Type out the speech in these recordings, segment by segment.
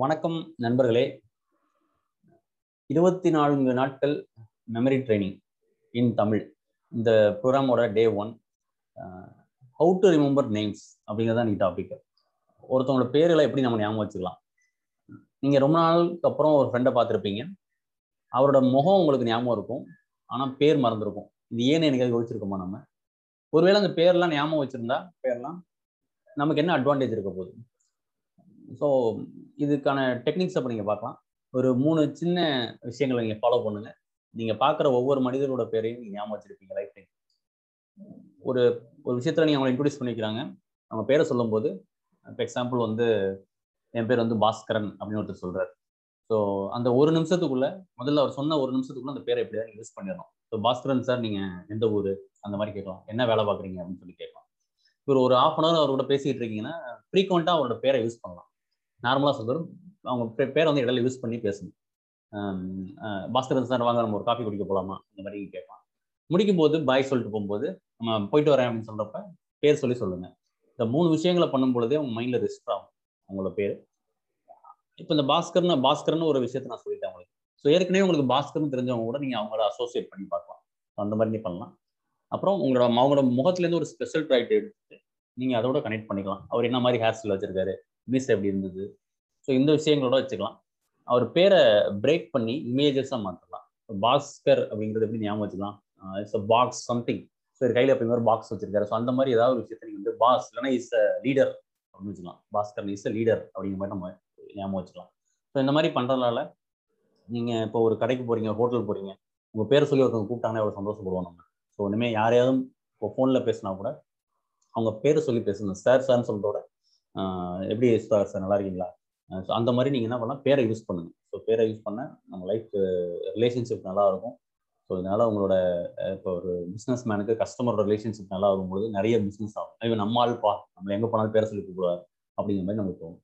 வணக்கம் நண்பர்களே. இருபத்தி நான்கு நாட்கள் மெமரி ட்ரைனிங் இன் தமிழ். இந்த ப்ரோக்ராமோட day one how to remember names அப்படிங்கிறது தான் டாபிக் ஒருத்தவங்களோட பேர்களை எப்படி நம்ம ஞாபகம் வச்சுக்கலாம். நீங்கள் ரொம்ப நாளுக்கு அப்புறம் ஒரு ஃப்ரெண்டை பார்த்துருப்பீங்க. அவரோட முகம் உங்களுக்கு ஞாபகம் இருக்கும். ஆனால் பேர் மறந்துருக்கும். இது ஏன்னு எனக்கு யோசிச்சிருக்கோமா நம்ம? ஒருவேளை அந்த பேர்லாம் ஞாபகம் வச்சுருந்தா பேர்லாம் நமக்கு என்ன அட்வான்டேஜ் இருக்க போகுது? ஸோ இதுக்கான டெக்னிக்ஸ் அப்போ நீங்கள் பார்க்கலாம். ஒரு மூணு சின்ன விஷயங்களை நீங்கள் ஃபாலோ பண்ணுங்க. நீங்கள் பார்க்குற ஒவ்வொரு மனிதரோட பேரையும் நீங்கள் ஞாபகம் வச்சிருப்பீங்க லைஃப் டைம் ஒரு ஒரு விஷயத்தில் நீங்கள் அவங்களை இன்ட்ரடியூஸ் பண்ணிக்கிறாங்க. அவங்க பேரை சொல்லும்போது இப்போ எக்ஸாம்பிள் வந்து என் பேர் வந்து பாஸ்கரன் அப்படின்னு ஒருத்தர் சொல்கிறார் ஸோ அந்த ஒரு நிமிஷத்துக்குள்ள முதல்ல அவர் சொன்ன ஒரு நிமிஷத்துக்குள்ள அந்த பேரை எப்படியாவது நீங்கள் யூஸ் பண்ணிடணும். ஸோ பாஸ்கரன் சார் நீங்கள் எந்த ஊர் அந்த மாதிரி கேட்கலாம். என்ன வேலை பார்க்குறீங்க அப்படின்னு சொல்லி கேட்கலாம். ஒரு ஒரு ஆஃப் அன் அவர் அவரோட பேசிக்கிட்டு இருக்கீங்கன்னா ஃப்ரீக்வெண்ட்டாக அவரோட பேரை யூஸ் பண்ணலாம். நார்மலாக சொல்கிறோம் அவங்க பேரை வந்து இடையில யூஸ் பண்ணி பேசணும் பாஸ்கரன் சார் வாங்க நம்ம ஒரு காஃபி குடிக்க போகலாமா அந்த மாதிரி கேட்பான். முடிக்கும் போது பாய் சொல்லிட்டு போகும்போது நம்ம போயிட்டு வரேன் அப்படின்னு சொல்கிறப்ப பேர் சொல்லி சொல்லுங்கள் இந்த மூணு விஷயங்களை பண்ணும் பொழுதே உங்கள் மைண்டில் ரெஜிஸ்டர் ஆகும் அவங்களோட பேர். இப்போ இந்த பாஸ்கர்னு பாஸ்கர்னு ஒரு விஷயத்தை நான் சொல்லிட்டேன் உங்களுக்கு. ஸோ ஏற்கனவே உங்களுக்கு பாஸ்கர்னு தெரிஞ்சவங்க கூட நீங்கள் அவங்கள அசோசியேட் பண்ணி பார்க்கலாம். அந்த மாதிரி நீ பண்ணலாம். அப்புறம் உங்களோட அவங்களோட முகத்துலேருந்து ஒரு ஸ்பெஷல் ட்ரைட் எடுத்துட்டு நீங்கள் அதோட கனெக்ட் பண்ணிக்கலாம். அவர் என்ன மாதிரி ஹேர் ஸ்டைல் வச்சிருக்காரு? மீஸ் எப்படி இருந்தது? ஸோ இந்த விஷயங்களோட வச்சுக்கலாம். அவர் பேரை பிரேக் பண்ணி இமேஜஸாக மாற்றலாம் பாஸ்கர் அப்படிங்கிறது எப்படி ஞாபகம் வச்சுக்கலாம்? It's a box something so கையில் எப்பயுமே ஒரு பாக்ஸ் வச்சிருக்காரு. ஸோ அந்த மாதிரி ஏதாவது ஒரு விஷயத்தை நீங்கள் வந்து பாஸ் இல்லைனா இஸ் அ லீடர் அப்படின்னு வச்சுக்கலாம். பாஸ்கர் இஸ் அ லீடர் அப்படிங்கிற மாதிரி நம்ம ஞாபகம் வச்சுக்கலாம். ஸோ இந்த மாதிரி பண்ணுறதுனால நீங்கள் இப்போ ஒரு கடைக்கு போகிறீங்க ஹோட்டல் போகிறீங்க உங்கள் பேரை சொல்லி ஒருத்தவங்க கூப்பிட்டாங்கன்னா எவ்வளோ சந்தோஷப்படுவோம் நம்ம ஸோ இனிமேல் யாரையாவது இப்போ ஃபோனில் பேசினா கூட அவங்க பேரை சொல்லி பேசணும் சார் சார்னு சொல்கிறதோட எப்படி சார் சார் நல்லா இருக்கீங்களா? ஸோ அந்த மாதிரி நீங்கள் என்ன பண்ணலாம்? பேரை யூஸ் பண்ணுங்க. ஸோ பேரை யூஸ் பண்ண நம்ம லைஃப் ரிலேஷன்ஷிப் நல்லா இருக்கும். ஸோ இதனால் உங்களோட இப்போ ஒரு பிஸ்னஸ் மேனுக்கு கஸ்டமரோட ரிலேஷன்ஷிப் நல்லா வரும்பொழுது நிறைய பிஸ்னஸ் ஆகும். இவன் நம்ம ஆள்பா நம்ம எங்கே போனாலும் பேரை சொல்லி கூப்பிடுவார் அப்படிங்கிற மாதிரி நமக்கு தோணும்.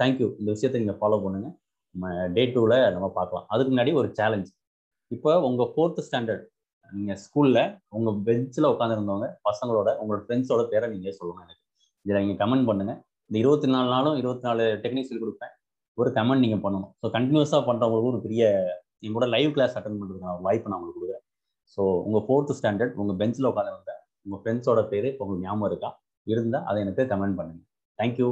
தேங்க்யூ இந்த விஷயத்தை நீங்கள் ஃபாலோ பண்ணுங்க. நம்ம டே டூவில் நம்ம பார்க்கலாம். அதுக்கு முன்னாடி ஒரு சேலஞ்ச் இப்போ உங்கள் ஃபோர்த்து ஸ்டாண்டர்ட் நீங்கள் ஸ்கூலில் உங்கள் பெஞ்சில் உட்காந்துருந்தவங்க பசங்களோட உங்களோட ஃப்ரெண்ட்ஸோட பேரை நீங்கள் சொல்லுங்கள் எனக்கு. இதில் நீங்கள் கமெண்ட் பண்ணுங்கள் இந்த இருபத்தி நாலு நாளும் இருபத்தி நாலு டெக்னிக் சொல்லி கொடுப்பேன். ஒரு கமெண்ட் நீங்கள் பண்ணணும். ஸோ கண்டினியூஸாக பண்ணுறவங்களுக்கு ஒரு பெரிய என் கூட லைவ் கிளாஸ் அட்டன் பண்ணுறதுக்கான ஒரு வாய்ப்பு நான் உங்களுக்கு கொடுக்குறேன். ஸோ உங்கள் ஃபோர்த்து ஸ்டாண்டர்ட் உங்கள் பெஞ்சில் உட்காந்துருந்தேன் உங்கள் ஃப்ரெண்ட்ஸோட பேர் இப்போ உங்களுக்கு ஞாபகம் இருக்கா? இருந்தால் அதை எனக்கு கமெண்ட் பண்ணுங்கள் தேங்க்யூ